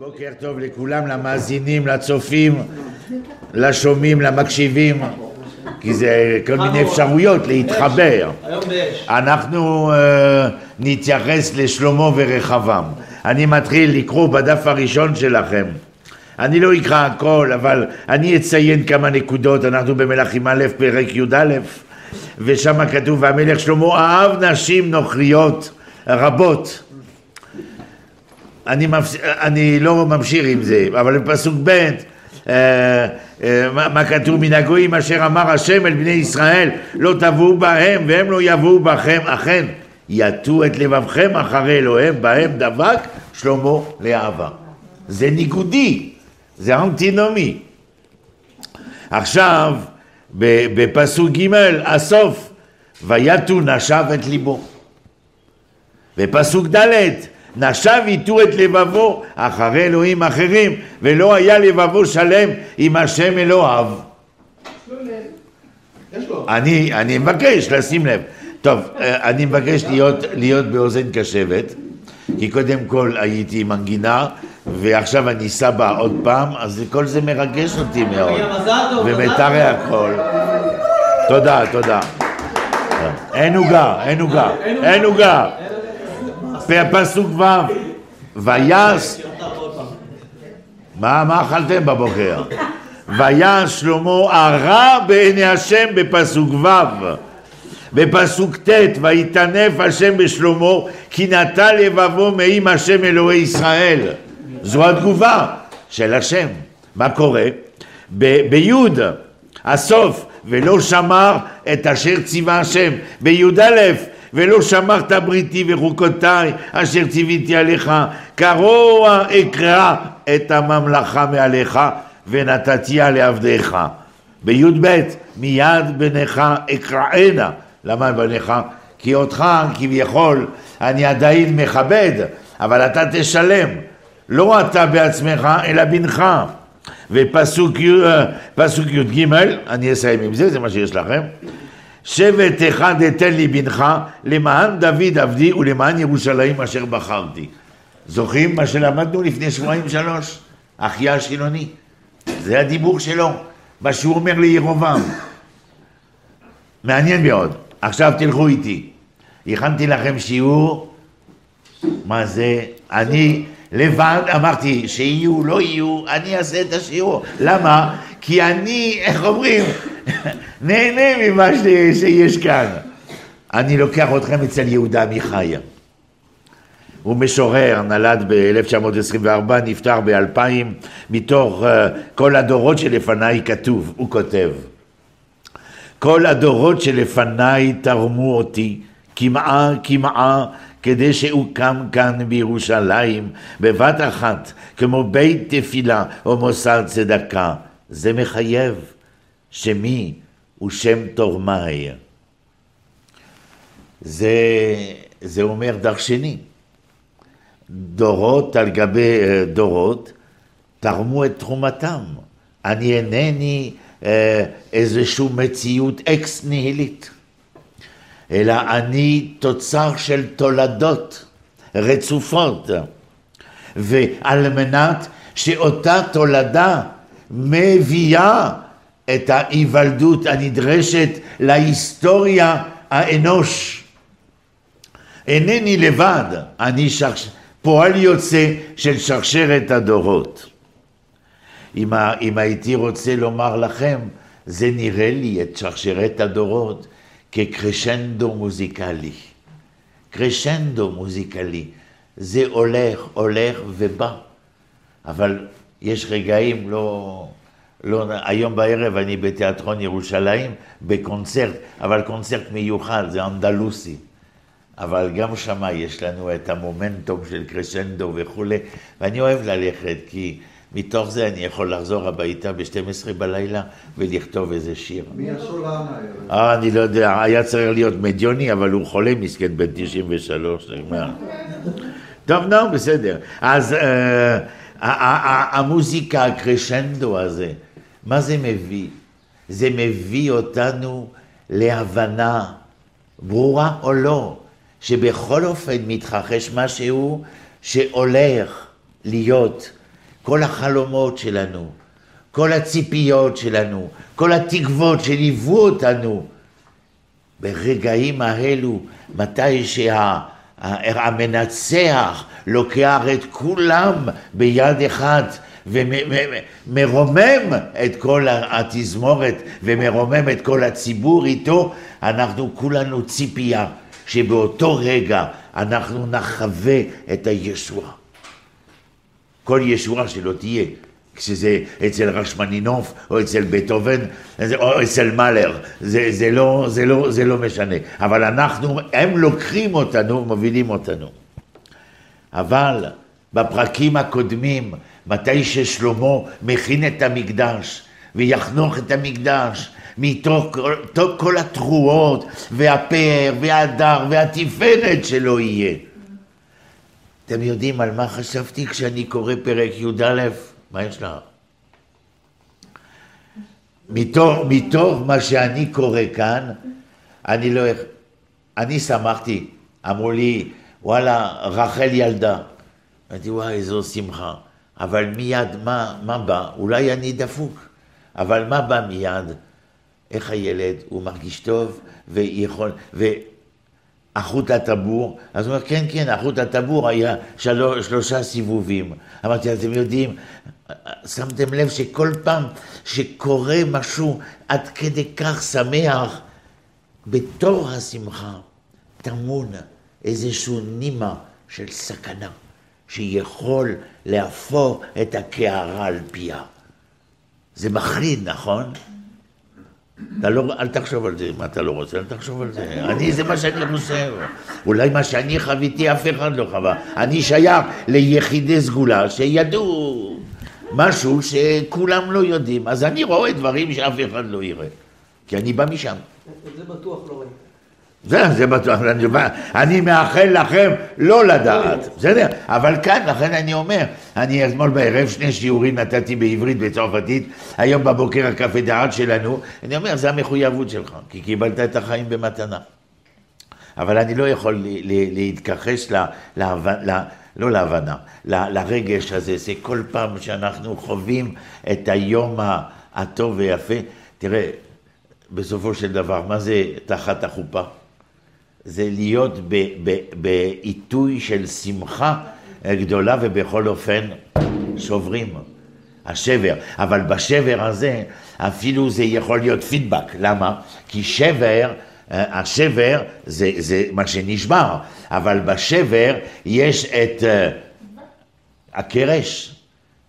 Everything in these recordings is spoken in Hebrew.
בוקר טוב לכולם, למאזינים, לצופים, לשומעים, למקשיבים, כי זה כל מיני אפשרויות להתחבר. אנחנו uh, נתייחס לשלמה ורחבם. אני מתחיל לקרוא בדף הראשון שלכם. אני לא אקרא הכל, אבל אני אציין כמה נקודות. אנחנו במלכים א', פרק י"א, ושם כתוב, והמלך שלמה אהב נשים נוכריות רבות. אני, מפס... אני לא ממשיך עם זה, אבל בפסוק ב' אה, אה, מה, מה כתוב? מן הגויים אשר אמר השם אל בני ישראל לא תבואו בהם והם לא יבואו בכם אכן יטו את לבבכם אחרי אלוהים בהם דבק שלמה לאהבה. זה ניגודי זה אנטינומי. עכשיו בפסוק ג' הסוף ויתו נשב את ליבו. בפסוק ד' נשב איתו את לבבו אחרי אלוהים אחרים, ולא היה לבבו שלם עם השם אלוהיו. אני, אני מבקש לשים לב. טוב, אה, אני מבקש להיות, להיות באוזן קשבת, כי קודם כל הייתי מנגינה, ועכשיו אני סבא עוד פעם, אז כל זה מרגש אותי מאוד. ומתארי הכל. תודה, תודה. אין עוגה, אין עוגה, אין עוגה. פסוק ו' ויעש מה, מה אכלתם בבוקר? ויעש שלמה הרע בעיני השם בפסוק ו' בפסוק ט' ויטנף השם בשלמה כי נטה לבבו מעם השם אלוהי ישראל זו התגובה של השם מה קורה? ביוד הסוף ולא שמר את אשר ציווה השם בי"א ולא שמרת בריתי וחוקותיי אשר ציוויתי עליך. כרוע אקרא את הממלכה מעליך ונתתיה לעבדיך. בי"ב מיד בניך אקראנה. למה בניך? כי אותך כביכול אני עדיין מכבד אבל אתה תשלם. לא אתה בעצמך אלא בנך. ופסוק י"ג אני אסיים עם זה זה מה שיש לכם שבט אחד אתן לי בנך, למען דוד עבדי ולמען ירושלים אשר בחרתי. זוכרים מה שלמדנו לפני שבועיים שלוש? אחיה השילוני. זה הדיבור שלו, מה שהוא אומר לירובעם. מעניין מאוד. עכשיו תלכו איתי. הכנתי לכם שיעור, מה זה? אני לבד אמרתי שיהיו, לא יהיו, אני אעשה את השיעור. למה? כי אני, איך אומרים, נהנה ממה שיש כאן. אני לוקח אתכם אצל יהודה עמיחי. הוא משורר, נולד ב-1924, נפטר ב-2000, מתוך uh, כל הדורות שלפניי כתוב, הוא כותב: כל הדורות שלפניי תרמו אותי, כמעה כמעה, כדי שאוקם כאן בירושלים, בבת אחת, כמו בית תפילה או מוסד צדקה. זה מחייב שמי הוא שם תורמי. זה, זה אומר דרשני. דורות על גבי אה, דורות תרמו את תרומתם. אני אינני אה, איזושהי מציאות אקס ניהילית, אלא אני תוצר של תולדות רצופות, ועל מנת שאותה תולדה מביאה את ההיוולדות הנדרשת להיסטוריה האנוש. אינני לבד, אני שרש... פועל יוצא של שרשרת הדורות. אם, ה... אם הייתי רוצה לומר לכם, זה נראה לי את שרשרת הדורות כקרשנדו מוזיקלי. קרשנדו מוזיקלי, זה הולך, הולך ובא, אבל יש רגעים לא... לא, היום בערב אני בתיאטרון ירושלים בקונצרט, אבל קונצרט מיוחד, זה אנדלוסי. אבל גם שמה יש לנו את המומנטום של קרשנדו וכולי, ואני אוהב ללכת, כי מתוך זה אני יכול לחזור הביתה ב-12 בלילה ולכתוב איזה שיר. מי הסולן הערב? אה, אני לא יודע, היה צריך להיות מדיוני, אבל הוא חולה מסכן בן 93, טוב, נו, בסדר. אז אה, המוזיקה, הקרשנדו הזה, מה זה מביא? זה מביא אותנו להבנה ברורה או לא, שבכל אופן מתרחש משהו שהולך להיות כל החלומות שלנו, כל הציפיות שלנו, כל התקוות שליוו אותנו, ברגעים האלו, מתי שהמנצח לוקח את כולם ביד אחת ומרומם את כל התזמורת ומרומם את כל הציבור איתו, אנחנו כולנו ציפייה שבאותו רגע אנחנו נחווה את הישועה. כל ישועה שלא תהיה, כשזה אצל רשמנינוף או אצל בטהובן או אצל מאלר, זה, זה, לא, זה, לא, זה לא משנה. אבל אנחנו, הם לוקחים אותנו, מובילים אותנו. אבל בפרקים הקודמים, מתי ששלמה מכין את המקדש ויחנוך את המקדש מתוך כל, כל התרועות והפאר וההדר והתפארת שלו יהיה. אתם יודעים על מה חשבתי כשאני קורא פרק י"א? מה יש לך? מתוך, מתוך מה שאני קורא כאן, אני לא... אני שמחתי, אמרו לי, וואלה, רחל ילדה. אמרתי, וואי, איזו שמחה. אבל מיד, מה, מה בא? אולי אני דפוק, אבל מה בא מיד? איך הילד, הוא מרגיש טוב, ויכול, החוט הטבור, אז הוא אומר, כן, כן, החוט הטבור היה שלוש, שלושה סיבובים. אמרתי, אתם יודעים, שמתם לב שכל פעם שקורה משהו עד כדי כך שמח, בתור השמחה טמון איזשהו נימה של סכנה, שיכול להפוך את הקערה על פיה. זה מחריד, נכון? אתה לא, אל תחשוב על זה, מה אתה לא רוצה, אל תחשוב על זה. אני, זה מה שאני חושב. אולי מה שאני חוויתי, אף אחד לא חווה. אני שייך ליחידי סגולה שידעו משהו שכולם לא יודעים. אז אני רואה דברים שאף אחד לא יראה. כי אני בא משם. זה בטוח לא ראית. זה, זה בטוח, אני, אני מאחל לכם לא לדעת, בסדר? אבל כאן, לכן אני אומר, אני אתמול בערב שני שיעורים נתתי בעברית בצרפתית, היום בבוקר הקפדרט שלנו, אני אומר, זה המחויבות שלך, כי קיבלת את החיים במתנה. אבל אני לא יכול להתכחש ל, ל, לא להבנה, ל, לרגש הזה, זה כל פעם שאנחנו חווים את היום הטוב ויפה, תראה, בסופו של דבר, מה זה תחת החופה? זה להיות בעיתוי של שמחה גדולה ובכל אופן שוברים. השבר, אבל בשבר הזה אפילו זה יכול להיות פידבק, למה? כי שבר, אה, השבר זה, זה מה שנשבר, אבל בשבר יש את uh, הקרש,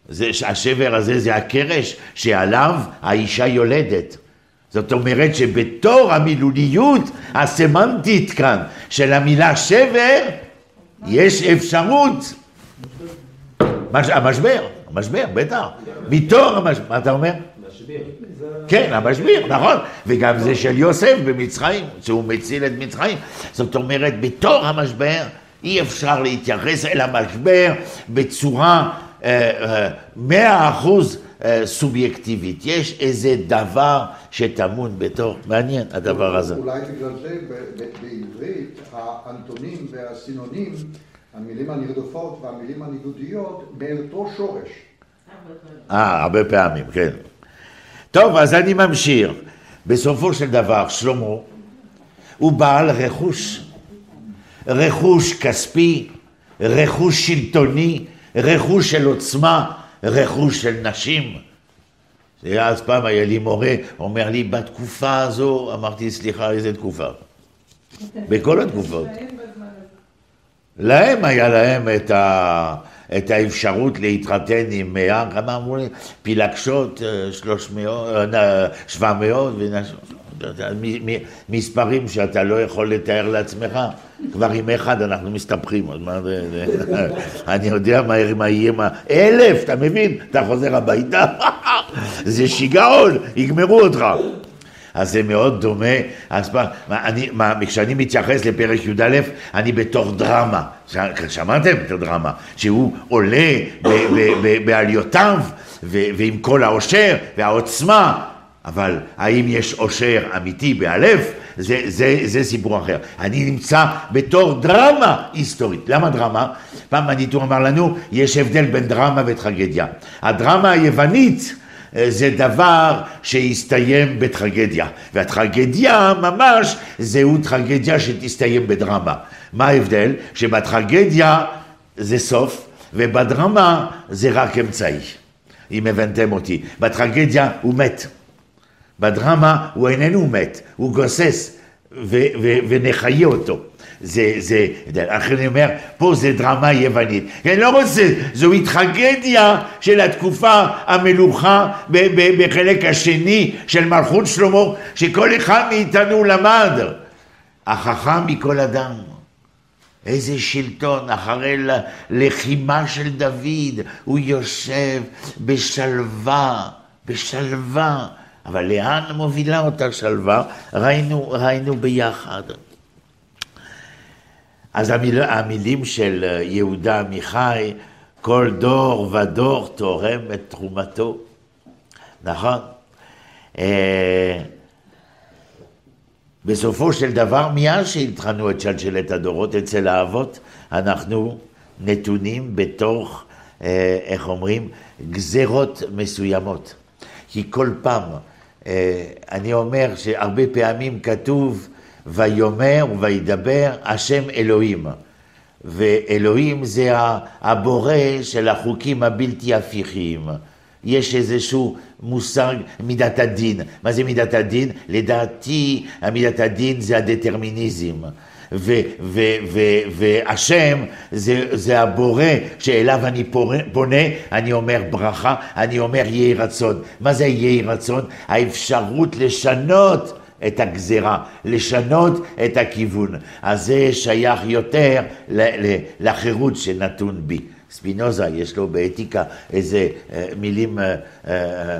זה, השבר הזה זה הקרש שעליו האישה יולדת. זאת אומרת שבתור המילוליות הסמנטית כאן של המילה שבר, יש אפשרות. המשבר, המשבר, בטח. מתור המשבר, מה אתה אומר? כן, המשבר, נכון. וגם זה של יוסף במצרים, שהוא מציל את מצרים. זאת אומרת, בתור המשבר אי אפשר להתייחס אל המשבר בצורה אה, אה, מאה אחוז סובייקטיבית. יש איזה דבר שטמון בתור, מעניין הדבר הזה. אולי בגלל זה בעברית האנטונים והסינונים, המילים הנרדפות והמילים הניגודיות, מאותו שורש. אה, הרבה פעמים, כן. טוב, אז אני ממשיך. בסופו של דבר, שלמה הוא בעל רכוש. רכוש כספי, רכוש שלטוני, רכוש של עוצמה, רכוש של נשים. אז פעם היה לי מורה, אומר לי, בתקופה הזו, אמרתי, סליחה, איזה תקופה? בכל התקופות. להם היה להם את, ה, את האפשרות להתחתן עם מאה, כמה אמרו לי? פילגשות, אה, שלוש מאות, אה, שבע מאות, מספרים שאתה לא יכול לתאר לעצמך. כבר עם אחד אנחנו מסתבכים, אז מה זה, אני יודע מהר מה יהיה, מה, אלף, אתה מבין? אתה חוזר הביתה, זה שיגעון, יגמרו אותך. אז זה מאוד דומה, אז מה, אני, מה, כשאני מתייחס לפרק י"א, אני בתוך דרמה, שמעתם את הדרמה, שהוא עולה בעליותיו ועם כל העושר והעוצמה, אבל האם יש עושר אמיתי בהלב, זה, זה, זה סיפור אחר. אני נמצא בתור דרמה היסטורית. למה דרמה? פעם הניטור אמר לנו, יש הבדל בין דרמה וטרגדיה. הדרמה היוונית אה, זה דבר שהסתיים בטרגדיה, והטרגדיה ממש זהו טרגדיה שתסתיים בדרמה. מה ההבדל? שבטרגדיה זה סוף, ובדרמה זה רק אמצעי, אם הבנתם אותי. בטרגדיה הוא מת. בדרמה הוא איננו מת, הוא גוסס ונחיה אותו. זה, זה, לכן אני אומר, פה זה דרמה יוונית. אני לא רוצה, זוהי טרגדיה של התקופה המלוכה בחלק השני של מלכות שלמה, שכל אחד מאיתנו למד. החכם מכל אדם. איזה שלטון, אחרי לחימה של דוד, הוא יושב בשלווה, בשלווה. אבל לאן מובילה אותה שלווה? ראינו, ראינו ביחד. אז המיל, המילים של יהודה עמיחי, כל דור ודור תורם את תרומתו, נכון? אה, בסופו של דבר, מאז שהתחלנו את שלשלת הדורות אצל האבות, אנחנו נתונים בתוך, אה, איך אומרים, גזרות מסוימות. כי כל פעם, אה, אני אומר שהרבה פעמים כתוב ויאמר וידבר השם אלוהים. ואלוהים זה הבורא של החוקים הבלתי הפיכים. יש איזשהו מושג מידת הדין. מה זה מידת הדין? לדעתי מידת הדין זה הדטרמיניזם. והשם זה, זה הבורא שאליו אני פונה, אני אומר ברכה, אני אומר יהי רצון. מה זה יהי רצון? האפשרות לשנות את הגזרה, לשנות את הכיוון. אז זה שייך יותר לחירות שנתון בי. ספינוזה יש לו באתיקה איזה אה, מילים אה, אה,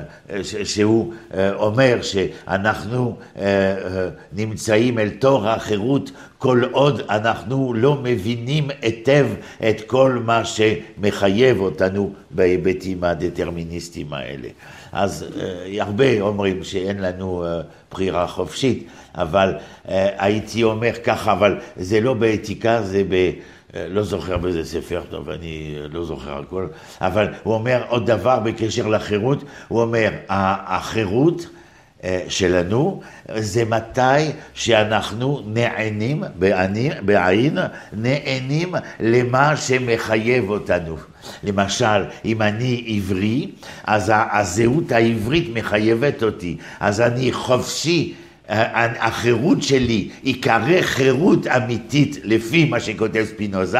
שהוא אומר שאנחנו נמצאים אל תור החירות כל עוד אנחנו לא מבינים היטב את כל מה שמחייב אותנו בהיבטים הדטרמיניסטיים האלה. אז הרבה אומרים שאין לנו בחירה חופשית, אבל הייתי אומר ככה, אבל זה לא באתיקה, זה ב... לא זוכר באיזה ספר, טוב, אני לא זוכר הכל, אבל הוא אומר עוד דבר בקשר לחירות, הוא אומר, החירות אה, שלנו זה מתי שאנחנו נענים, בעין, בעין, נענים למה שמחייב אותנו. למשל, אם אני עברי, אז הזהות העברית מחייבת אותי, אז אני חופשי החירות שלי ייקרא חירות אמיתית לפי מה שכותב ספינוזה,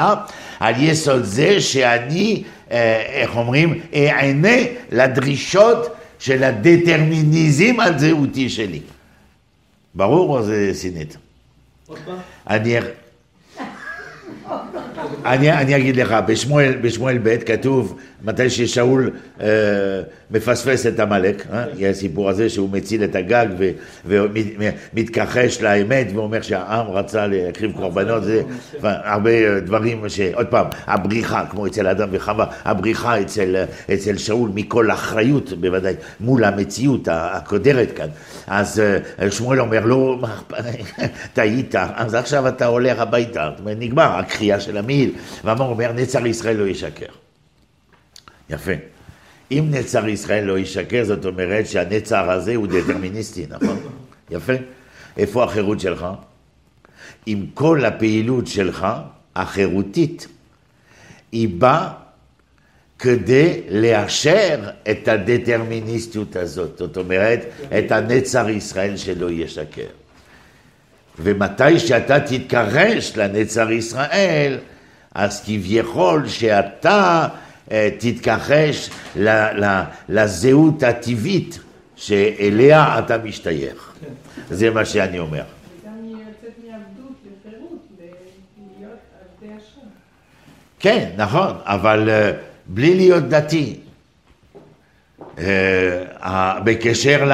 על יסוד זה שאני, אה, איך אומרים, אענה לדרישות של הדטרמיניזם הזהותי שלי. ברור או זה סינית? אני... אני, אני אגיד לך, בשמואל, בשמואל ב' כתוב מתי ששאול אה, מפספס את עמלק, אה? יש הסיפור הזה שהוא מציל את הגג ו, ומתכחש לאמת ואומר שהעם רצה להקריב קורבנות, זה הרבה דברים ש... עוד פעם, הבריחה, כמו אצל אדם וחווה, הבריחה אצל, אצל שאול מכל אחריות בוודאי, מול המציאות הקודרת כאן. אז אה, שמואל אומר לו, טעית, אז עכשיו אתה הולך הביתה, נגמר הקריאה של המעיל, ואמר אומר, נצר ישראל לא ישקר. יפה. אם נצר ישראל לא ישקר, זאת אומרת שהנצר הזה הוא דטרמיניסטי, נכון? יפה. איפה החירות שלך? עם כל הפעילות שלך, החירותית, היא באה כדי לאשר את הדטרמיניסטיות הזאת, זאת אומרת, את הנצר ישראל שלא ישקר. ומתי שאתה תתכרש לנצר ישראל, אז כביכול שאתה אה, תתכחש לזהות הטבעית שאליה אתה משתייך. כן. זה מה שאני אומר. כן, נכון, אבל uh, בלי להיות דתי. Uh, בקשר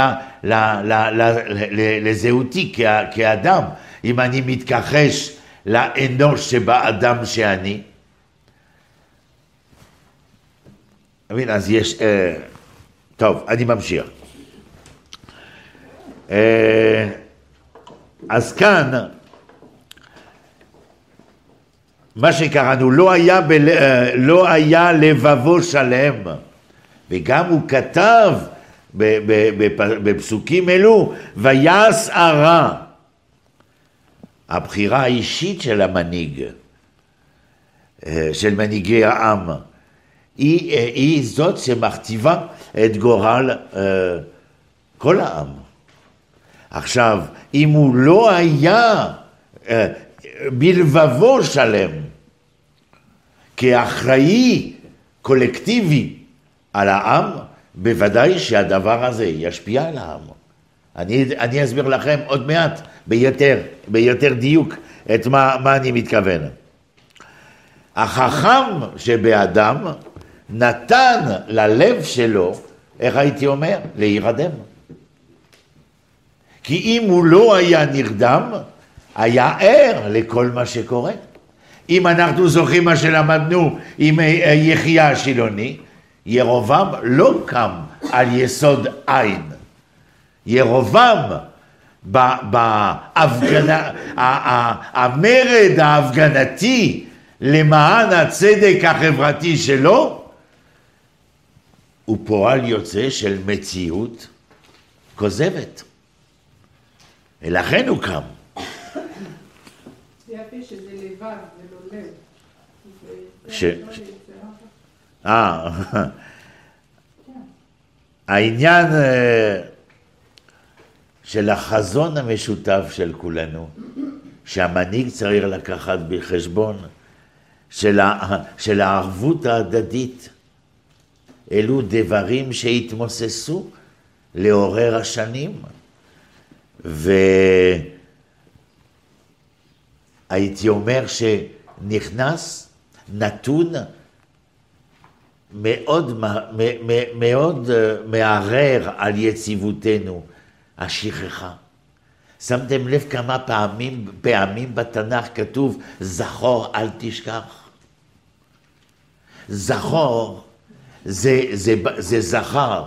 לזהותי כאדם, אם אני מתכחש לאנוש שבאדם שאני, מבין? אז יש... אה, טוב, אני ממשיך. אה, אז כאן, מה שקראנו, לא היה, ב, אה, לא היה לבבו שלם, וגם הוא כתב בפסוקים אלו, ויעש הרע. הבחירה האישית של המנהיג, אה, של מנהיגי העם, היא, אה, היא זאת שמכתיבה את גורל כל העם. עכשיו, אם הוא לא היה בלבבו שלם, כאחראי קולקטיבי על העם, בוודאי שהדבר הזה ישפיע על העם. אני, אני אסביר לכם עוד מעט ביותר, ביותר דיוק את מה, מה אני מתכוון. החכם שבאדם נתן ללב שלו, איך הייתי אומר? להירדם. כי אם הוא לא היה נרדם, היה ער לכל מה שקורה. אם אנחנו זוכרים מה שלמדנו עם יחיה השילוני, ירובעם לא קם על יסוד עין. ירובעם בהפגנה, המרד ההפגנתי למען הצדק החברתי שלו, הוא פועל יוצא של מציאות כוזבת. ולכן הוא קם. לב. ש... אה, העניין אה, של החזון המשותף של כולנו, שהמנהיג צריך לקחת בחשבון, של, ה, של הערבות ההדדית, אלו דברים שהתמוססו לעורר השנים. והייתי אומר שנכנס נתון מאוד, מאוד אה, מערער על יציבותנו, השכחה. שמתם לב כמה פעמים, פעמים בתנ"ך כתוב זכור אל תשכח? זכור זה, זה, זה זכר,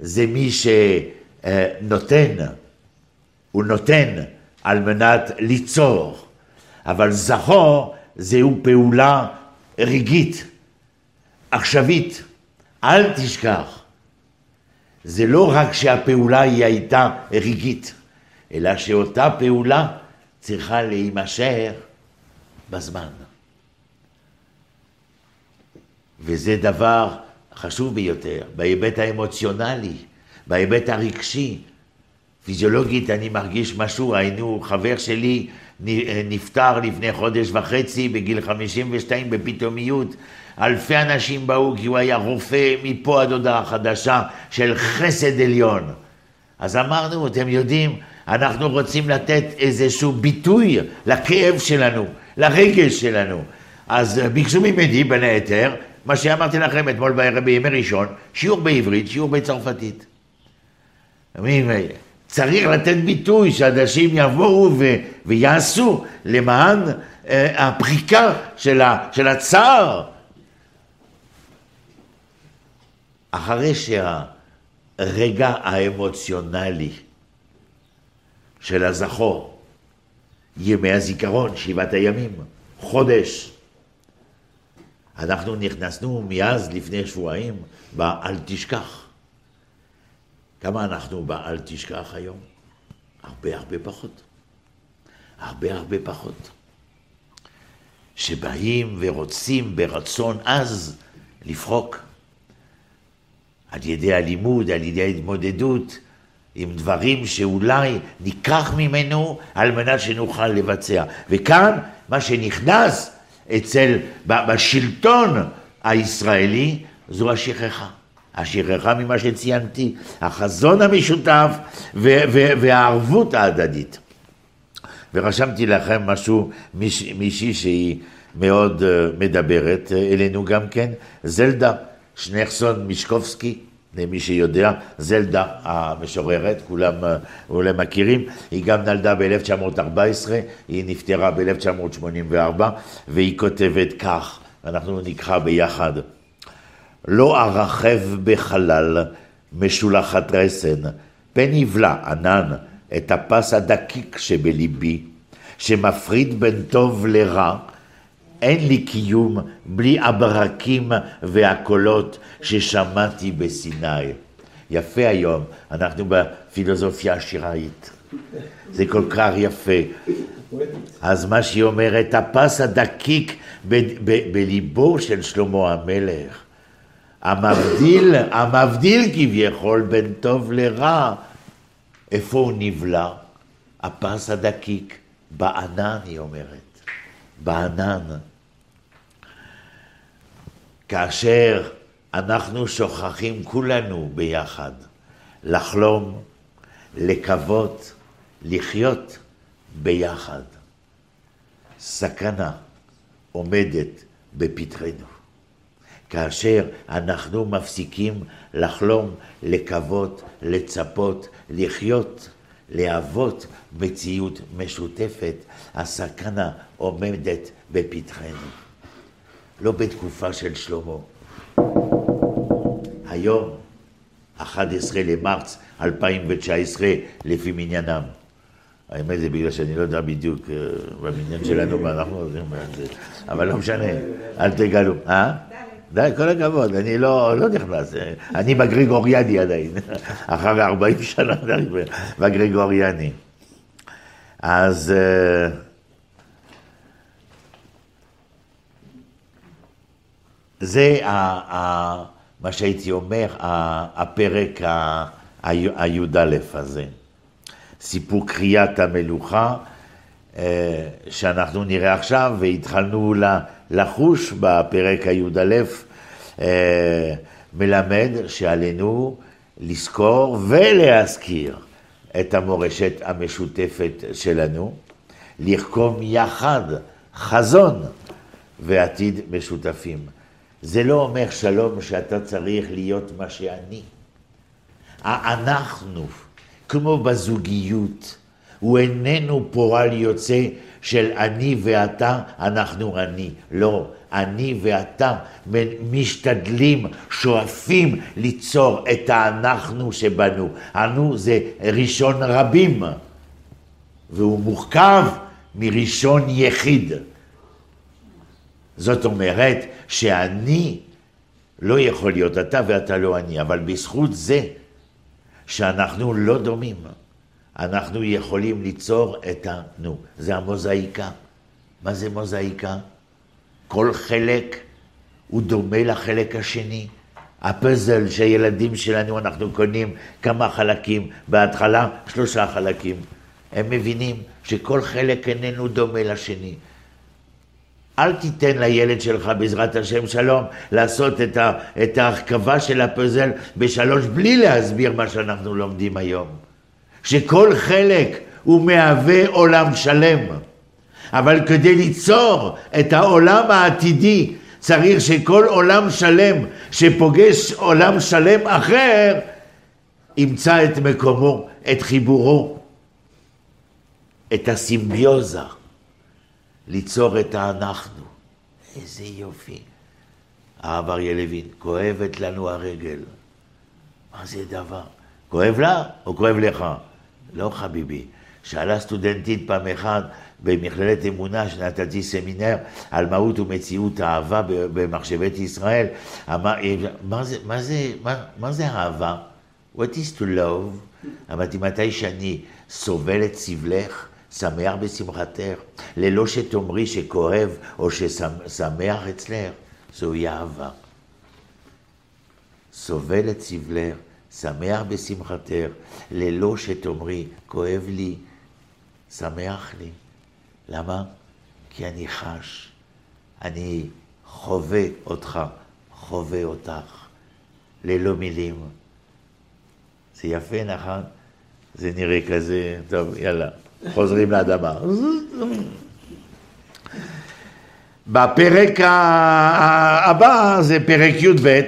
זה מי שנותן, הוא נותן על מנת ליצור, אבל זכור זהו פעולה רגעית. עכשווית, אל תשכח. זה לא רק שהפעולה היא הייתה רגעית, אלא שאותה פעולה צריכה להימשך בזמן. וזה דבר חשוב ביותר, בהיבט האמוציונלי, בהיבט הרגשי. פיזיולוגית אני מרגיש משהו, היינו, חבר שלי נפטר לפני חודש וחצי בגיל 52 בפתאומיות, אלפי אנשים באו כי הוא היה רופא מפה עד הודעה חדשה של חסד עליון. אז אמרנו, אתם יודעים, אנחנו רוצים לתת איזשהו ביטוי לכאב שלנו, לרגש שלנו. אז ביקשו ממני, בין היתר, מה שאמרתי לכם אתמול בערב בימי ראשון, שיעור בעברית, שיעור בצרפתית. צריך לתת ביטוי שאנשים יבואו ו- ויעשו למען אה, הפריקה של, ה- של הצער אחרי שהרגע האמוציונלי של הזכור, ימי הזיכרון, שבעת הימים, חודש, אנחנו נכנסנו מאז לפני שבועיים ב"אל תשכח". כמה אנחנו ב"אל תשכח" היום? הרבה הרבה פחות. הרבה הרבה פחות. שבאים ורוצים ברצון עז לפרוק. על ידי הלימוד, על ידי ההתמודדות עם דברים שאולי ניקח ממנו על מנת שנוכל לבצע. וכאן מה שנכנס אצל, בשלטון הישראלי זו השכחה. השכחה ממה שציינתי, החזון המשותף והערבות ההדדית. ורשמתי לכם משהו, מישהי שהיא מאוד אה, מדברת אה, אלינו גם כן, זלדה. שנחסון מישקובסקי, למי שיודע, זלדה המשוררת, כולם אולי מכירים, היא גם נולדה ב-1914, היא נפטרה ב-1984, והיא כותבת כך, אנחנו נקרא ביחד: לא ארחב בחלל משולחת רסן, פן יבלע ענן את הפס הדקיק שבליבי, שמפריד בין טוב לרע, אין לי קיום בלי הברקים והקולות ששמעתי בסיני. יפה היום, אנחנו בפילוסופיה השיראית. זה כל כך יפה. אז מה שהיא אומרת, הפס הדקיק ב- ב- בליבו של שלמה המלך, המבדיל, המבדיל כביכול בין טוב לרע, איפה הוא נבלע? הפס הדקיק, בענן היא אומרת, בענן. כאשר אנחנו שוכחים כולנו ביחד לחלום, לקוות, לחיות ביחד. סכנה עומדת בפתחנו. כאשר אנחנו מפסיקים לחלום, לקוות, לצפות, לחיות, להוות מציאות משותפת, הסכנה עומדת בפתחנו. לא בתקופה של שלמה. היום, 11 למרץ 2019, לפי מניינם. האמת זה בגלל שאני לא יודע בדיוק אה, במניין שלנו מה אנחנו עושים, אבל לא משנה, אל תגלו. אה? די, כל הכבוד, אני לא, לא נכנס, אני בגריגוריאני עדיין, אחרי 40 שנה בגריגוריאני. אז זה ה, ה, מה שהייתי אומר, הפרק הי"א הזה. סיפור קריאת המלוכה, אה, שאנחנו נראה עכשיו, והתחלנו לחוש בפרק הי"א, אה, מלמד שעלינו לזכור ולהזכיר את המורשת המשותפת שלנו, לרקום יחד חזון ועתיד משותפים. זה לא אומר שלום שאתה צריך להיות מה שאני. אנחנו, כמו בזוגיות, הוא איננו פועל יוצא של אני ואתה, אנחנו אני. לא, אני ואתה משתדלים, שואפים ליצור את האנחנו שבנו. אנו זה ראשון רבים, והוא מורכב מראשון יחיד. זאת אומרת שאני לא יכול להיות אתה ואתה לא אני, אבל בזכות זה שאנחנו לא דומים, אנחנו יכולים ליצור את הנו. זה המוזאיקה. מה זה מוזאיקה? כל חלק הוא דומה לחלק השני. הפזל שהילדים שלנו, אנחנו קונים כמה חלקים, בהתחלה שלושה חלקים. הם מבינים שכל חלק איננו דומה לשני. אל תיתן לילד שלך, בעזרת השם שלום, לעשות את, ה, ההרכבה של הפזל בשלוש בלי להסביר מה שאנחנו לומדים היום. שכל חלק הוא מהווה עולם שלם. אבל כדי ליצור את העולם העתידי צריך שכל עולם שלם שפוגש עולם שלם אחר ימצא את מקומו, את חיבורו, את הסימביוזה. ליצור את האנחנו. איזה יופי. הרב אריה לוין, כואבת לנו הרגל. מה זה דבר? כואב לה או כואב לך? לא חביבי. שאלה סטודנטית פעם אחת במכללת אמונה, שנתתי סמינר על מהות ומציאות האהבה במחשבת ישראל, אמר, מה זה, מה זה, מה, מה זה אהבה? What is to love? אמרתי, מתי שאני סובל את סבלך, שמח בשמחתך, ללא שתאמרי שכואב או ששמח אצלך, זוהי אהבה. סובל את סבלך, שמח בשמחתך, ללא שתאמרי, כואב לי, שמח לי. למה? כי אני חש, אני חווה אותך, חווה אותך, ללא מילים. זה יפה, נכון? זה נראה כזה, טוב, יאללה. חוזרים לאדמה. בפרק הבא זה פרק י"ב,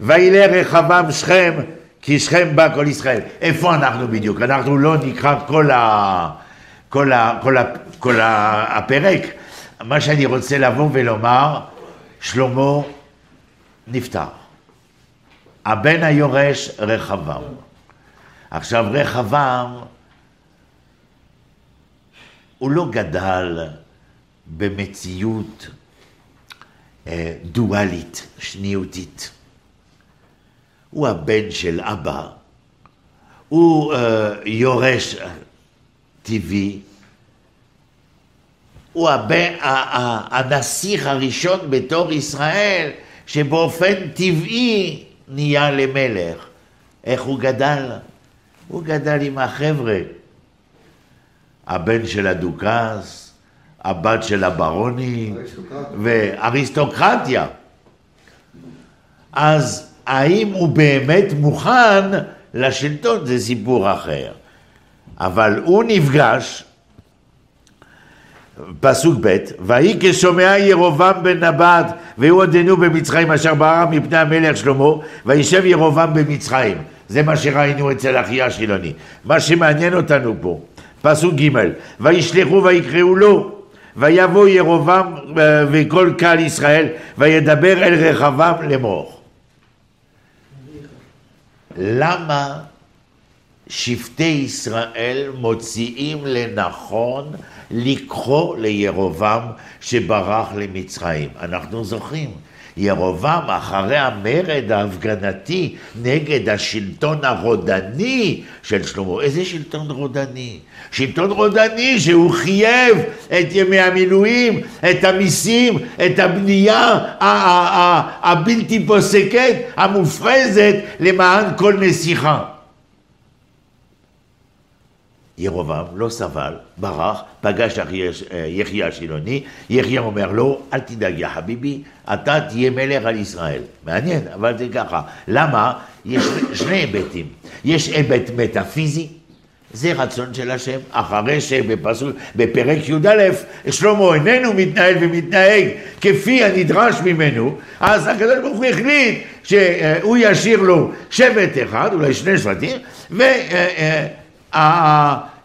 וילא רחבם שכם, כי שכם בא כל ישראל. איפה אנחנו בדיוק? אנחנו לא נקרא כל, ה... כל, ה... כל, ה... כל ה... הפרק. מה שאני רוצה לבוא ולומר, שלמה נפטר. הבן היורש רחבם. עכשיו רחבעם, הוא לא גדל במציאות אה, דואלית, שניותית. הוא הבן של אבא, הוא אה, יורש טבעי, הוא הבן, הנסיך הראשון בתור ישראל, שבאופן טבעי נהיה למלך. איך הוא גדל? הוא גדל עם החבר'ה. הבן של הדוכס, הבת של הברוני, ואריסטוקרטיה. אז האם הוא באמת מוכן לשלטון זה סיפור אחר. אבל הוא נפגש, פסוק ב', ויהי כשומע ירובעם בן נבט, והוא עודנו במצרים אשר ברא מפני המלך שלמה, וישב ירובעם במצרים. זה מה שראינו אצל אחיה השילוני. מה שמעניין אותנו פה, פסוק ג', וישלחו ויקראו לו, ויבוא ירובעם אה, וכל קהל ישראל, וידבר אל רחבעם לאמור. למה שבטי ישראל מוציאים לנכון לקחו לירובעם שברח למצרים? אנחנו זוכרים. ירובעם אחרי המרד ההפגנתי נגד השלטון הרודני של שלמה. איזה שלטון רודני? שלטון רודני שהוא חייב את ימי המילואים, את המיסים, את הבנייה הבלתי פוסקת, המופרזת, למען כל נסיכה. ירובעם לא סבל, ברח, פגש יחיא השילוני, יחיא אומר לו, אל תדאג יא חביבי, אתה תהיה מלך על ישראל. מעניין, אבל זה ככה. למה? יש שני היבטים. יש היבט מטאפיזי, זה רצון של השם, אחרי שבפסוק, בפרק י"א, שלמה איננו מתנהל ומתנהג כפי הנדרש ממנו, אז הקדוש ברוך הוא החליט שהוא ישאיר לו שבט אחד, אולי שני שבטים, ו...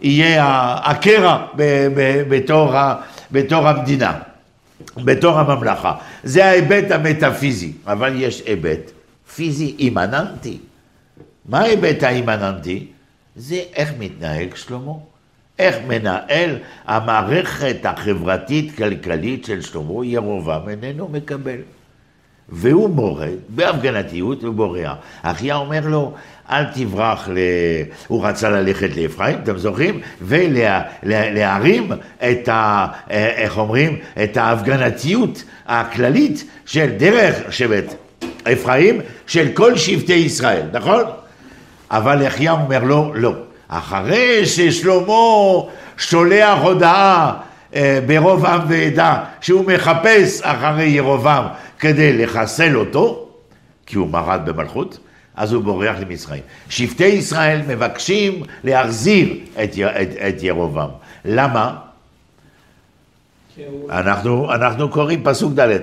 יהיה הקרע בתור, בתור המדינה, בתור הממלכה. זה ההיבט המטאפיזי, אבל יש היבט פיזי אימננטי. מה ההיבט האימננטי? זה איך מתנהג שלמה, איך מנהל המערכת החברתית-כלכלית של שלמה, ירובעם איננו מקבל. והוא מורד בהפגנתיות ובורח. אחיה אומר לו, אל תברח, ל... הוא רצה ללכת לאפרים, אתם זוכרים? ולהרים את ה... איך אומרים? את ההפגנתיות הכללית של דרך שבט אפרים, של כל שבטי ישראל, נכון? אבל יחיה אומר לו, לא. אחרי ששלמה שולח הודעה אה, ברוב עם ועדה שהוא מחפש אחרי ירובעם כדי לחסל אותו, כי הוא מרד במלכות, אז הוא בורח למצרים. שבטי ישראל מבקשים להחזיר את, את, את ירובעם. למה? אנחנו, אנחנו קוראים פסוק ד'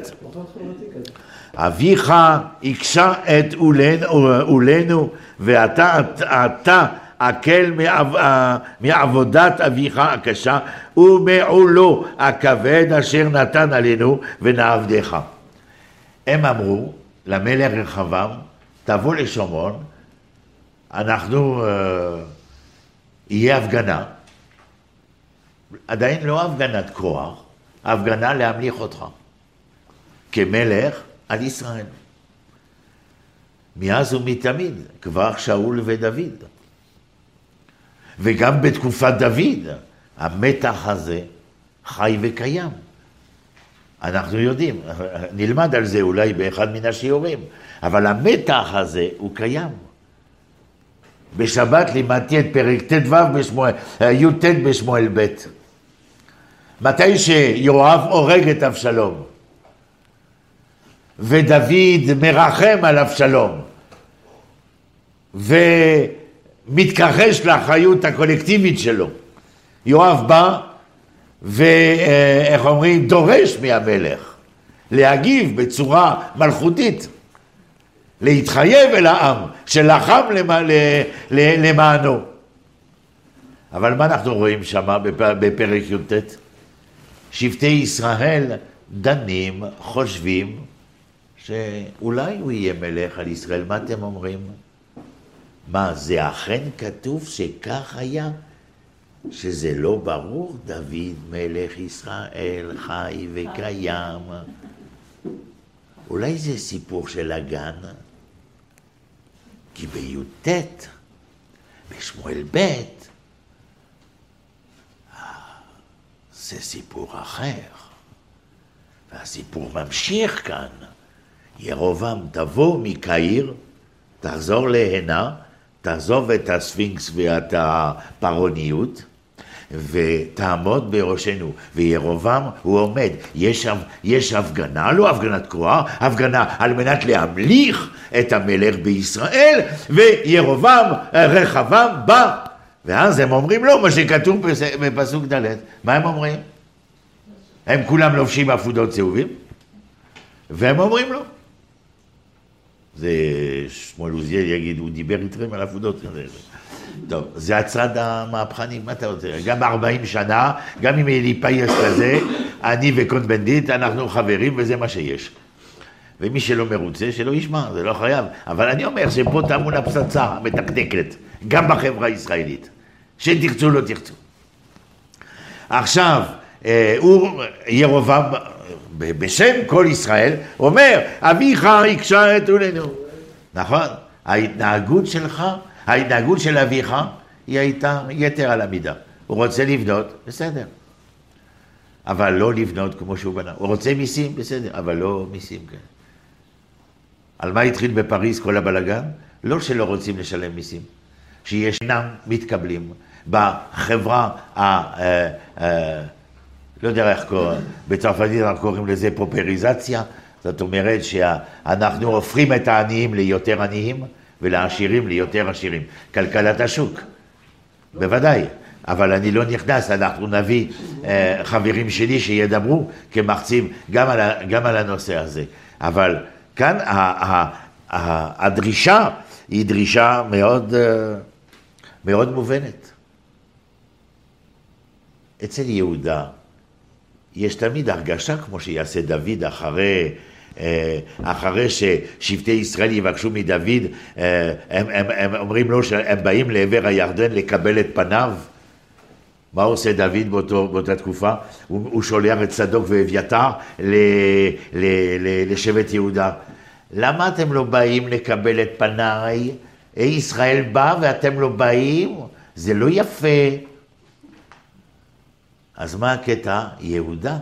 אביך הקשה את עולנו ואתה אתה הקל מעבודת אביך הקשה ומעולו הכבד אשר נתן עלינו ונעבדך. הם אמרו למלך רחבעם תבוא לשומרון, אנחנו, אה, יהיה הפגנה, עדיין לא הפגנת כוח, הפגנה להמליך אותך כמלך על ישראל. מאז ומתמיד, כבר שאול ודוד. וגם בתקופת דוד, המתח הזה חי וקיים. אנחנו יודעים, נלמד על זה אולי באחד מן השיעורים, אבל המתח הזה הוא קיים. בשבת לימדתי את פרק ט"ו בשמואל, י"ט בשמואל ב'. מתי שיואב הורג את אבשלום, ודוד מרחם על אבשלום, ומתכחש לאחריות הקולקטיבית שלו. יואב בא ואיך אומרים, דורש מהמלך להגיב בצורה מלכותית, להתחייב אל העם שלחם למענו. אבל מה אנחנו רואים שם בפרק י"ט? שבטי ישראל דנים, חושבים שאולי הוא יהיה מלך על ישראל. מה אתם אומרים? מה, זה אכן כתוב שכך היה? שזה לא ברור, דוד מלך ישראל חי וקיים. אולי זה סיפור של הגן? כי בי"ט, בשמואל ב', זה סיפור אחר. והסיפור ממשיך כאן. ירובעם, תבוא מקהיר, תחזור להנה, תעזוב את הספינקס ואת הפרעוניות, ותעמוד בראשנו. וירובעם, הוא עומד. יש, יש הפגנה, לא הפגנת כוח, הפגנה על מנת להמליך את המלך בישראל, וירובעם, רחבעם, בא. ואז הם אומרים לו מה שכתוב בפסוק ד', מה הם אומרים? הם כולם לובשים אפודות צהובים, והם אומרים לו. זה שמואל עוזיאל יגיד, הוא דיבר איתכם על אפודות. טוב, זה הצד המהפכני, מה אתה רוצה? גם 40 שנה, גם אם יהיה לי פייס כזה, אני וקון בנדיט, אנחנו חברים וזה מה שיש. ומי שלא מרוצה, שלא ישמע, זה לא חייב. אבל אני אומר שפה טמון הפצצה המתקתקת, גם בחברה הישראלית. שתרצו לא תרצו. עכשיו, אה, הוא, ירובעם, בשם כל ישראל, אומר, אביך הקשה את עולנו. נכון? ההתנהגות שלך, ההתנהגות של אביך, היא הייתה יתר על המידה. הוא רוצה לבנות, בסדר. אבל לא לבנות כמו שהוא בנה. הוא רוצה מיסים, בסדר, אבל לא מיסים כאלה. על מה התחיל בפריז כל הבלגן? לא שלא רוצים לשלם מיסים, שישנם מתקבלים בחברה, ה, אה, אה, לא יודע איך קוראים, בצרפתית אנחנו קוראים לזה פופריזציה, זאת אומרת שאנחנו הופכים את העניים ליותר עניים ולעשירים ליותר עשירים. כלכלת השוק, בוודאי. אבל אני לא נכנס, אנחנו נביא אה, חברים שלי שידברו כמחצים גם על, גם על הנושא הזה. אבל כאן ה, ה, ה, הדרישה היא דרישה מאוד, אה, מאוד מובנת. אצל יהודה יש תמיד הרגשה כמו שיעשה דוד אחרי, אחרי ששבטי ישראל יבקשו מדוד, אה, הם, הם, הם אומרים לו שהם באים לעבר הירדן לקבל את פניו. מה עושה דוד באותו, באותה תקופה? הוא, הוא שולח את צדוק ואביתר לשבט יהודה. למה אתם לא באים לקבל את פניי? ישראל בא ואתם לא באים? זה לא יפה. אז מה הקטע? יהודה.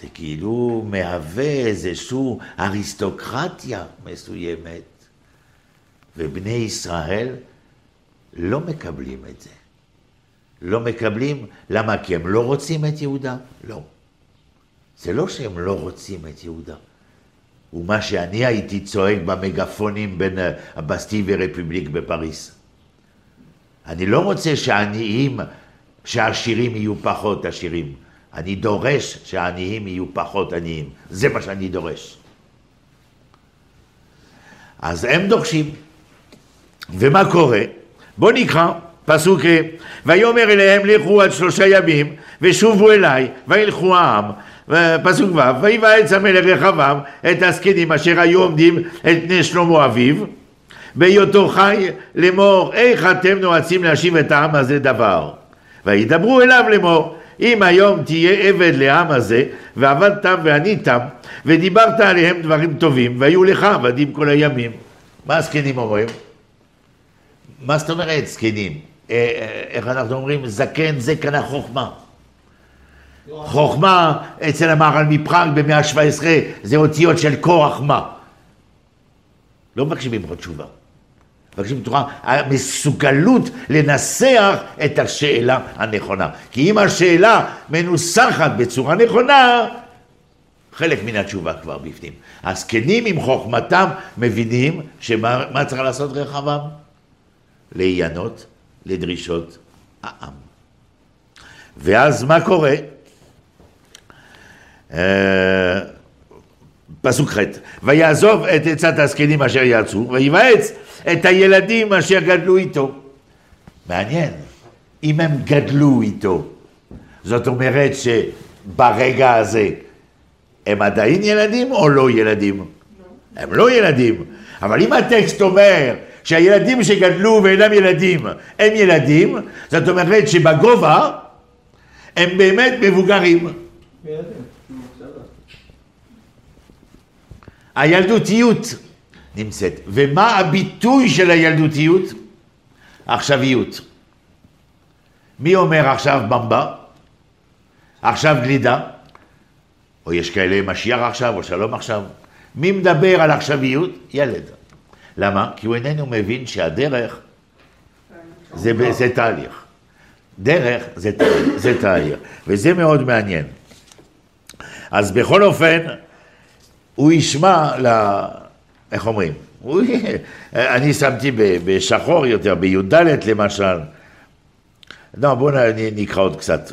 זה כאילו מהווה איזושהי אריסטוקרטיה מסוימת, ובני ישראל לא מקבלים את זה. לא מקבלים, למה? כי הם לא רוצים את יהודה? לא. זה לא שהם לא רוצים את יהודה. ומה שאני הייתי צועק במגפונים בין הבסטי ורפובליק בפריס. אני לא רוצה שהעניים שהעשירים יהיו פחות עשירים. אני דורש שהעניים יהיו פחות עניים. זה מה שאני דורש. אז הם דורשים. ומה קורה? בואו נקרא, פסוק ה' ויאמר אליהם לכו עד שלושה ימים ושובו אליי וילכו העם פסוק ו' ויבעץ המלך רחבעם את הזקנים אשר היו עומדים את פני שלמה אביו בהיותו חי לאמור איך אתם נועצים להשיב את העם הזה דבר וידברו אליו לאמור, אם היום תהיה עבד לעם הזה, ועבדתם ועניתם, ודיברת עליהם דברים טובים, והיו לך עבדים כל הימים. מה הזקנים אומרים? מה זאת אומרת זקנים? אה, אה, איך אנחנו אומרים? זקן זה כאן החוכמה. חוכמה אצל המהר"ל מפראג במאה ה-17 זה אותיות של כוח מה. לא מבקשים ממך תשובה. מבקשים תורה, המסוגלות לנסח את השאלה הנכונה. כי אם השאלה מנוסחת בצורה נכונה, חלק מן התשובה כבר בפנים. הזקנים עם חוכמתם מבינים שמה צריך לעשות רחבעם? להיענות לדרישות העם. ואז מה קורה? אה, פסוק ח' ויעזוב את עצת הזקנים אשר יעצו ויבעץ את הילדים אשר גדלו איתו. מעניין, אם הם גדלו איתו, זאת אומרת שברגע הזה הם עדיין ילדים או לא ילדים? לא. הם לא ילדים, אבל אם הטקסט אומר שהילדים שגדלו ואינם ילדים הם ילדים, זאת אומרת שבגובה הם באמת מבוגרים. הילדותיות נמצאת. ומה הביטוי של הילדותיות? עכשוויות. מי אומר עכשיו במבה? עכשיו גלידה? או יש כאלה משיח עכשיו, או שלום עכשיו. מי מדבר על עכשוויות? ילד. למה? כי הוא איננו מבין שהדרך זה, זה תהליך. דרך זה, זה תהליך, וזה מאוד מעניין. אז בכל אופן, הוא ישמע ל... איך אומרים? אני שמתי בשחור יותר, בי"ד למשל. לא, בואו נקרא עוד קצת,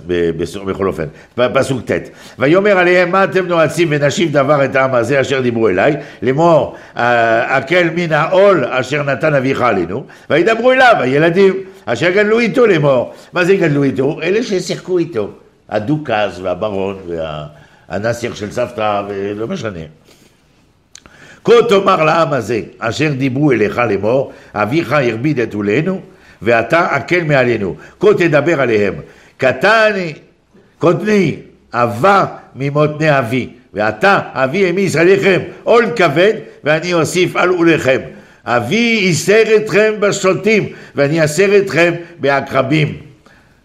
בכל אופן. פסוק ט' ויאמר עליהם מה אתם נועצים ונשיב דבר את העם הזה אשר דיברו אליי לאמור הקל מן העול אשר נתן אביך עלינו וידברו אליו הילדים אשר גדלו איתו לאמור מה זה גדלו איתו? אלה ששיחקו איתו הדוכס והברון והנסיך של סבתא ולא משנה כה תאמר לעם הזה אשר דיברו אליך לאמור אביך הרביד את עולנו ואתה הקל מעלינו. כה תדבר עליהם. קטני, קוטני, אבה ממותני אבי. ואתה, אבי העמיס עליכם עול כבד, ואני אוסיף על עוליכם. אבי ייסר אתכם בשולטים, ואני אסר אתכם בעקרבים.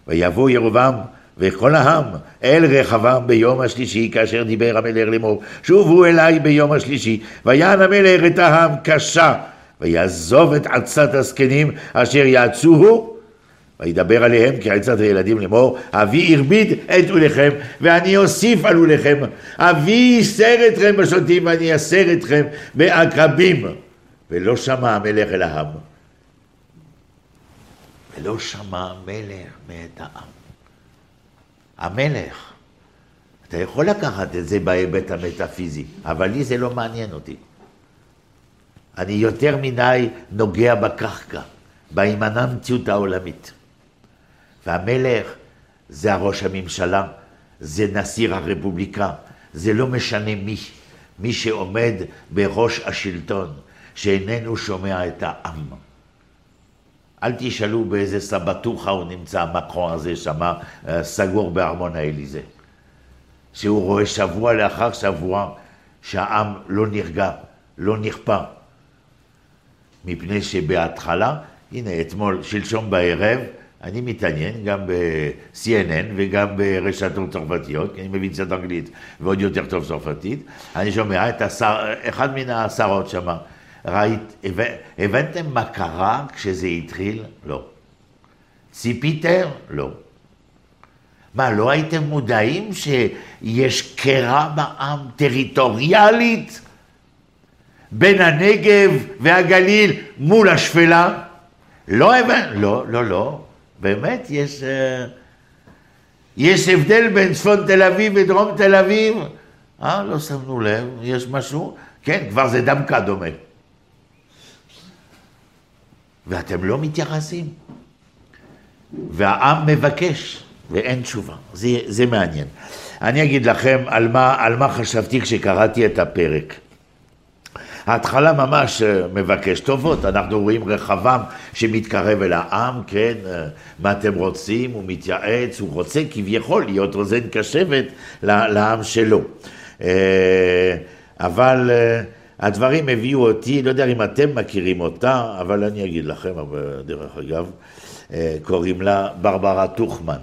ויבוא ירבעם וכל העם אל רחבם ביום השלישי, כאשר דיבר המלך לאמור, שובו אליי ביום השלישי, ויען המלך את העם קשה, ויעזוב את עצת הזקנים אשר יעצוהו וידבר עליהם כעצת הילדים לאמור אבי הרביד את עוליכם ואני אוסיף על עוליכם. אבי ייסר אתכם בשוטים ואני אסר אתכם בעקרבים. ולא שמע המלך אל העם. ולא שמע המלך מאת העם המלך אתה יכול לקחת את זה בהיבט המטאפיזי אבל לי זה לא מעניין אותי אני יותר מדי נוגע בקרקע, באימננטיות העולמית. והמלך זה הראש הממשלה, זה נשיא הרפובליקה, זה לא משנה מי, מי שעומד בראש השלטון, שאיננו שומע את העם. אל תשאלו באיזה סבטוחה הוא נמצא, המקרון הזה שמה, אה, סגור בארמון האליזה. שהוא רואה שבוע לאחר שבוע שהעם לא נרגע, לא נכפה. מפני שבהתחלה, הנה אתמול, שלשום בערב, אני מתעניין גם ב-CNN וגם ברשתות צרפתיות, כי אני מבין קצת אנגלית ועוד יותר טוב צרפתית, אני שומע את השר, אחד מן השרות שם, ראית, הבנתם מה קרה כשזה התחיל? לא. ציפיתם? לא. מה, לא הייתם מודעים שיש קרע בעם טריטוריאלית? בין הנגב והגליל מול השפלה? לא הבנת, לא, לא, לא, באמת יש, אה, יש הבדל בין צפון תל אביב ודרום תל אביב? אה, לא שמנו לב, יש משהו? כן, כבר זה דמקה דומה. ואתם לא מתייחסים. והעם מבקש, ואין תשובה. זה, זה מעניין. אני אגיד לכם על מה, על מה חשבתי כשקראתי את הפרק. ההתחלה ממש אה, מבקש טובות, אנחנו רואים רחבם שמתקרב אל העם, כן, אה, מה אתם רוצים, הוא מתייעץ, הוא רוצה כביכול להיות אוזן קשבת לעם שלו. אה, אבל הדברים הביאו אותי, לא יודע אם אתם מכירים אותה, אבל אני אגיד לכם, דרך אגב, קוראים לה ברברה טוכמן.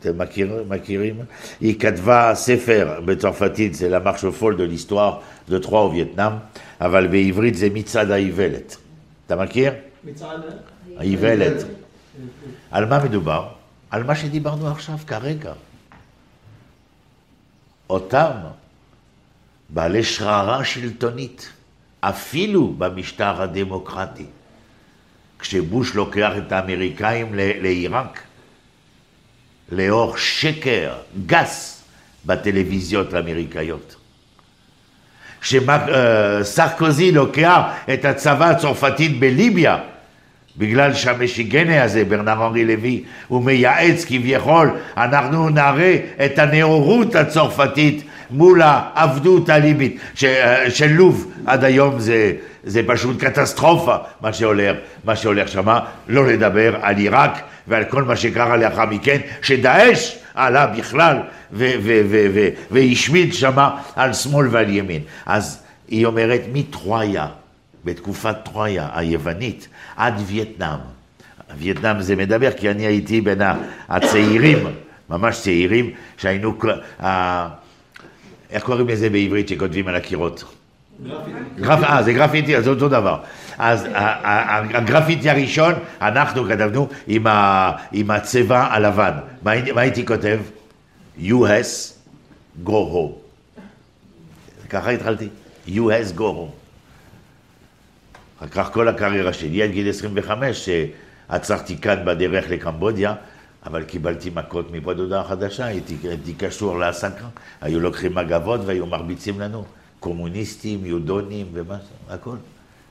אתם מכיר, מכירים? היא כתבה ספר בצרפתית, זה למרשו פול de l'histoire de trois au Vietnam. אבל בעברית זה מצעד האיוולת. אתה מכיר? מצעד האיוולת. על מה מדובר? על מה שדיברנו עכשיו כרגע. אותם בעלי שררה שלטונית, אפילו במשטר הדמוקרטי, כשבוש לוקח את האמריקאים לעיראק, לאור שקר גס בטלוויזיות האמריקאיות. כשסרקוזי לוקח את הצבא הצרפתית בליביה, בגלל שהמשיגני הזה, ברנר אנרי לוי, הוא מייעץ כביכול, אנחנו נראה את הנאורות הצרפתית מול העבדות הליבית ש- אה, של לוב עד היום זה, זה פשוט קטסטרופה מה שהולך, מה שהולך שמה, לא לדבר על עיראק ועל כל מה שקרה לאחר מכן, שדאעש עלה בכלל והשמיד שמה על שמאל ועל ימין. אז היא אומרת מטרויה, בתקופת טרויה היוונית, עד וייטנאם. וייטנאם זה מדבר, כי אני הייתי בין הצעירים, ממש צעירים, שהיינו, איך קוראים לזה בעברית שכותבים על הקירות? גרפ... אה, זה גרפיטי, אז זה אותו דבר. אז הגרפיטי הראשון, אנחנו כתבנו עם, הצבע הלבן. מה הייתי כותב? US go home. ככה התחלתי. US go home. אחר כך כל הקריירה שלי עד גיל 25, שעצרתי כאן בדרך לקמבודיה, אבל קיבלתי מכות מפה דודה החדשה, הייתי, הייתי קשור להעסקה, היו לוקחים מגבות והיו מרביצים לנו, קומוניסטים, יודונים ומה, הכל.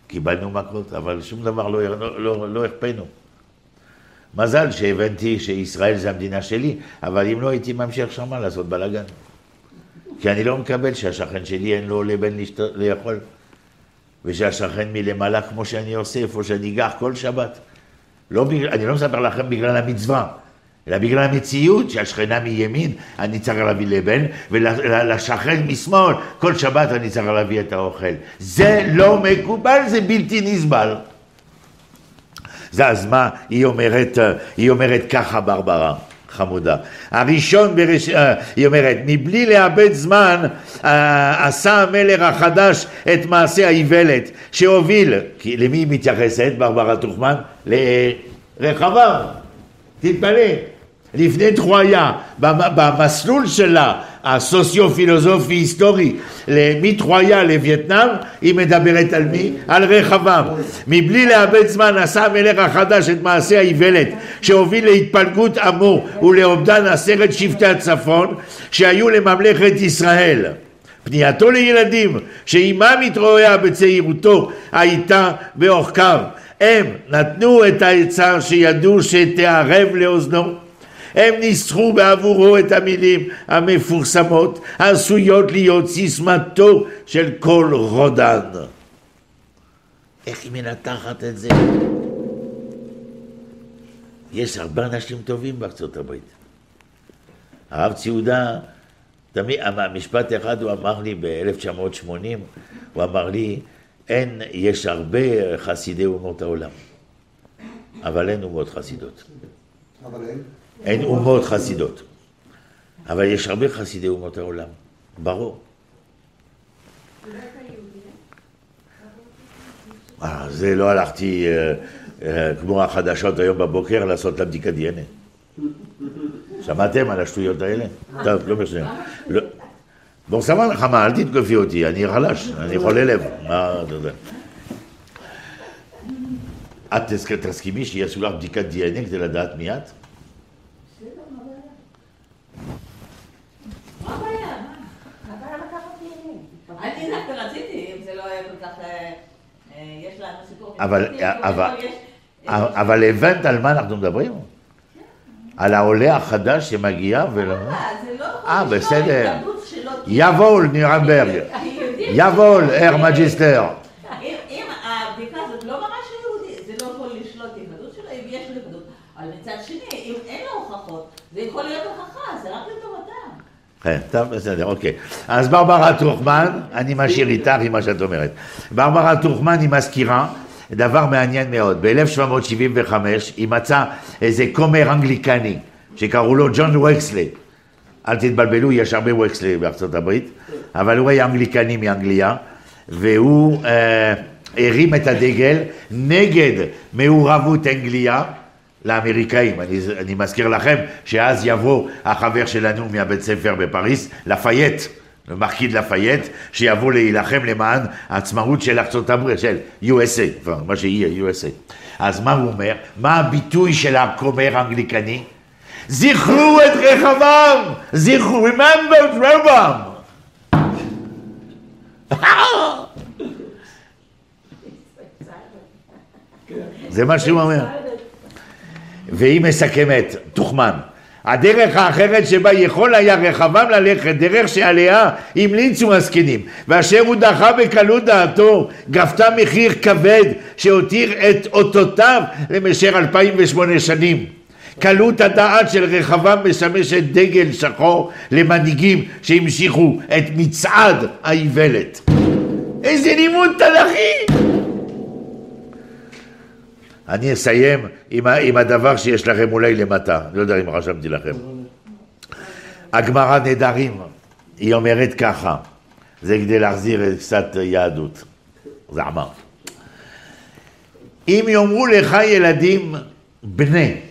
קיבלנו מכות, אבל שום דבר לא, לא, לא, לא הכפינו. מזל שהבנתי שישראל זה המדינה שלי, אבל אם לא הייתי ממשיך שמה לעשות בלאגן. כי אני לא מקבל שהשכן שלי אין לו עולה בן לאכול. ושהשכן מלמעלה, כמו שאני עושה, איפה שאני גר כל שבת. לא אני לא מספר לכם בגלל המצווה, אלא בגלל המציאות שהשכנה מימין, אני צריך להביא לבן, ולשכן משמאל, כל שבת אני צריך להביא את האוכל. זה לא מקובל, זה בלתי נסבל. זה אז מה היא אומרת, היא אומרת ככה ברברה, חמודה. הראשון, ברש... אה, היא אומרת, מבלי לאבד זמן אה, עשה המלך החדש את מעשה האיוולת שהוביל, כי למי היא מתייחסת ברברה טוכמן? לרחבעם, תתפלא. לפני טרויה, במ- במסלול שלה, הסוציו-פילוסופי היסטורי, מטרויה לווייטנאם, היא מדברת על מי? על רחבעם. מבלי לאבד זמן עשה המלך החדש את מעשה האיוולת שהוביל להתפלגות עמו ולאובדן עשרת שבטי הצפון שהיו לממלכת ישראל. פנייתו לילדים שעימם התרועע בצעירותו הייתה באורכיו. הם נתנו את העצה שידעו שתערב לאוזנו. הם ניסחו בעבורו את המילים המפורסמות העשויות להיות סיסמתו של כל רודן. איך היא מנתחת את זה? יש הרבה אנשים טובים בארצות הברית. הרב ציודה, תמיד, משפט אחד הוא אמר לי ב-1980, הוא אמר לי, אין, יש הרבה חסידי אומות העולם, אבל אין אומות חסידות. אבל אין. אין אומות חסידות. אבל יש הרבה חסידי אומות העולם, ברור. אה, זה לא הלכתי אה, אה, כמו החדשות היום בבוקר לעשות לה בדיקת דנ"א. שמעתם על השטויות האלה? טוב, לא משנה. לא. בוא סבבה לך, מה, אל תתקפי אותי, אני חלש, אני חולה לב. מה, אתה יודע. את תסכ- תסכימי שיעשו לך בדיקת דנ"א כדי לדעת מי את? מה הבעיה? מה הבעיה לקחת DNA? אני דווקא רציתי, אם זה לא היה כל כך... אה, אה, יש לנו סיפור... אבל- משפחתי, אבל- הבנת על מה אנחנו מדברים? על העולה החדש שמגיע ולא... אה, זה לא יכול אה, לשלול בסדר. התנגדות שלו, כי- יבול נירנברג, היהודים- יבול אר מג'יסטר. אם הבדיקה הזאת לא זה לא יכול לשלול את ההתנגדות שלו, אם יש לו התנגדות. אבל מצד שני, אם אין לו הוכחות, זה יכול להיות הוכחה, זה רק לטובתם. כן, טוב, בסדר, אוקיי. אז ברברה טרוחמן, אני משאיר איתך עם מה שאת אומרת. ברברה טרוחמן היא מזכירה דבר מעניין מאוד. ב-1775 היא מצאה איזה כומר אנגליקני שקראו לו ג'ון וקסלי. אל תתבלבלו, יש הרבה וקסלי בארצות הברית, אבל הוא היה אנגליקני מאנגליה, והוא אה, הרים את הדגל נגד מעורבות אנגליה לאמריקאים. אני, אני מזכיר לכם שאז יבוא החבר שלנו מהבית ספר בפריז, לפייט, מרקיד לפייט, שיבוא להילחם למען העצמאות של ארצות הברית, של USA, מה שיהיה USA. אז מה הוא אומר? מה הביטוי של הכומר האנגליקני? זכרו את רחבעם! זכרו, remember את רחבעם! זה מה שהוא אומר. והיא מסכמת, תוכמן, הדרך האחרת שבה יכול היה רחבעם ללכת, דרך שעליה המליצו הזקנים, ואשר הוא דחה בקלות דעתו, גבתה מחיר כבד שהותיר את אותותיו למשך 2008 שנים. קלות הדעת של רחבעם משמשת דגל שחור למנהיגים שהמשיכו את מצעד האיוולת. איזה לימוד תנ"כי! אני אסיים עם, ה- עם הדבר שיש לכם אולי למטה, לא יודע אם רשמתי לכם. הגמרא נדרים, היא אומרת ככה, זה כדי להחזיר קצת יהדות, זעמה. אם יאמרו לך ילדים בני,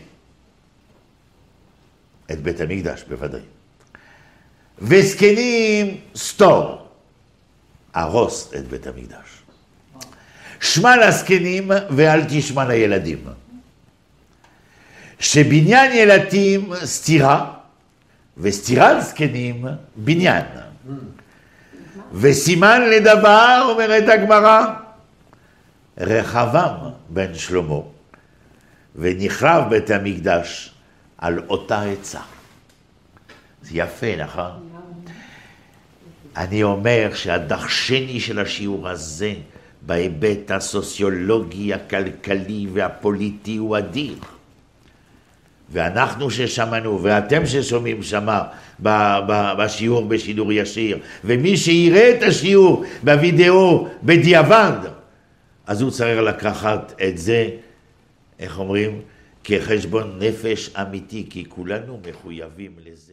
את בית המקדש בוודאי, וזקנים סתור, הרוס את בית המקדש. שמע לזקנים ואל תשמע לילדים. שבניין ילדים סתירה, וסתירת זקנים בניין. וסימן לדבר, אומרת הגמרא, רחבעם בן שלמה, ונחרב בית המקדש על אותה עצה. זה יפה, נכון? אני אומר שהדחשני של השיעור הזה בהיבט הסוציולוגי, הכלכלי והפוליטי הוא אדיר. ואנחנו ששמענו, ואתם ששומעים שמה בשיעור בשידור ישיר, ומי שיראה את השיעור בווידאו בדיעבד, אז הוא צריך לקחת את זה, איך אומרים, כחשבון נפש אמיתי, כי כולנו מחויבים לזה.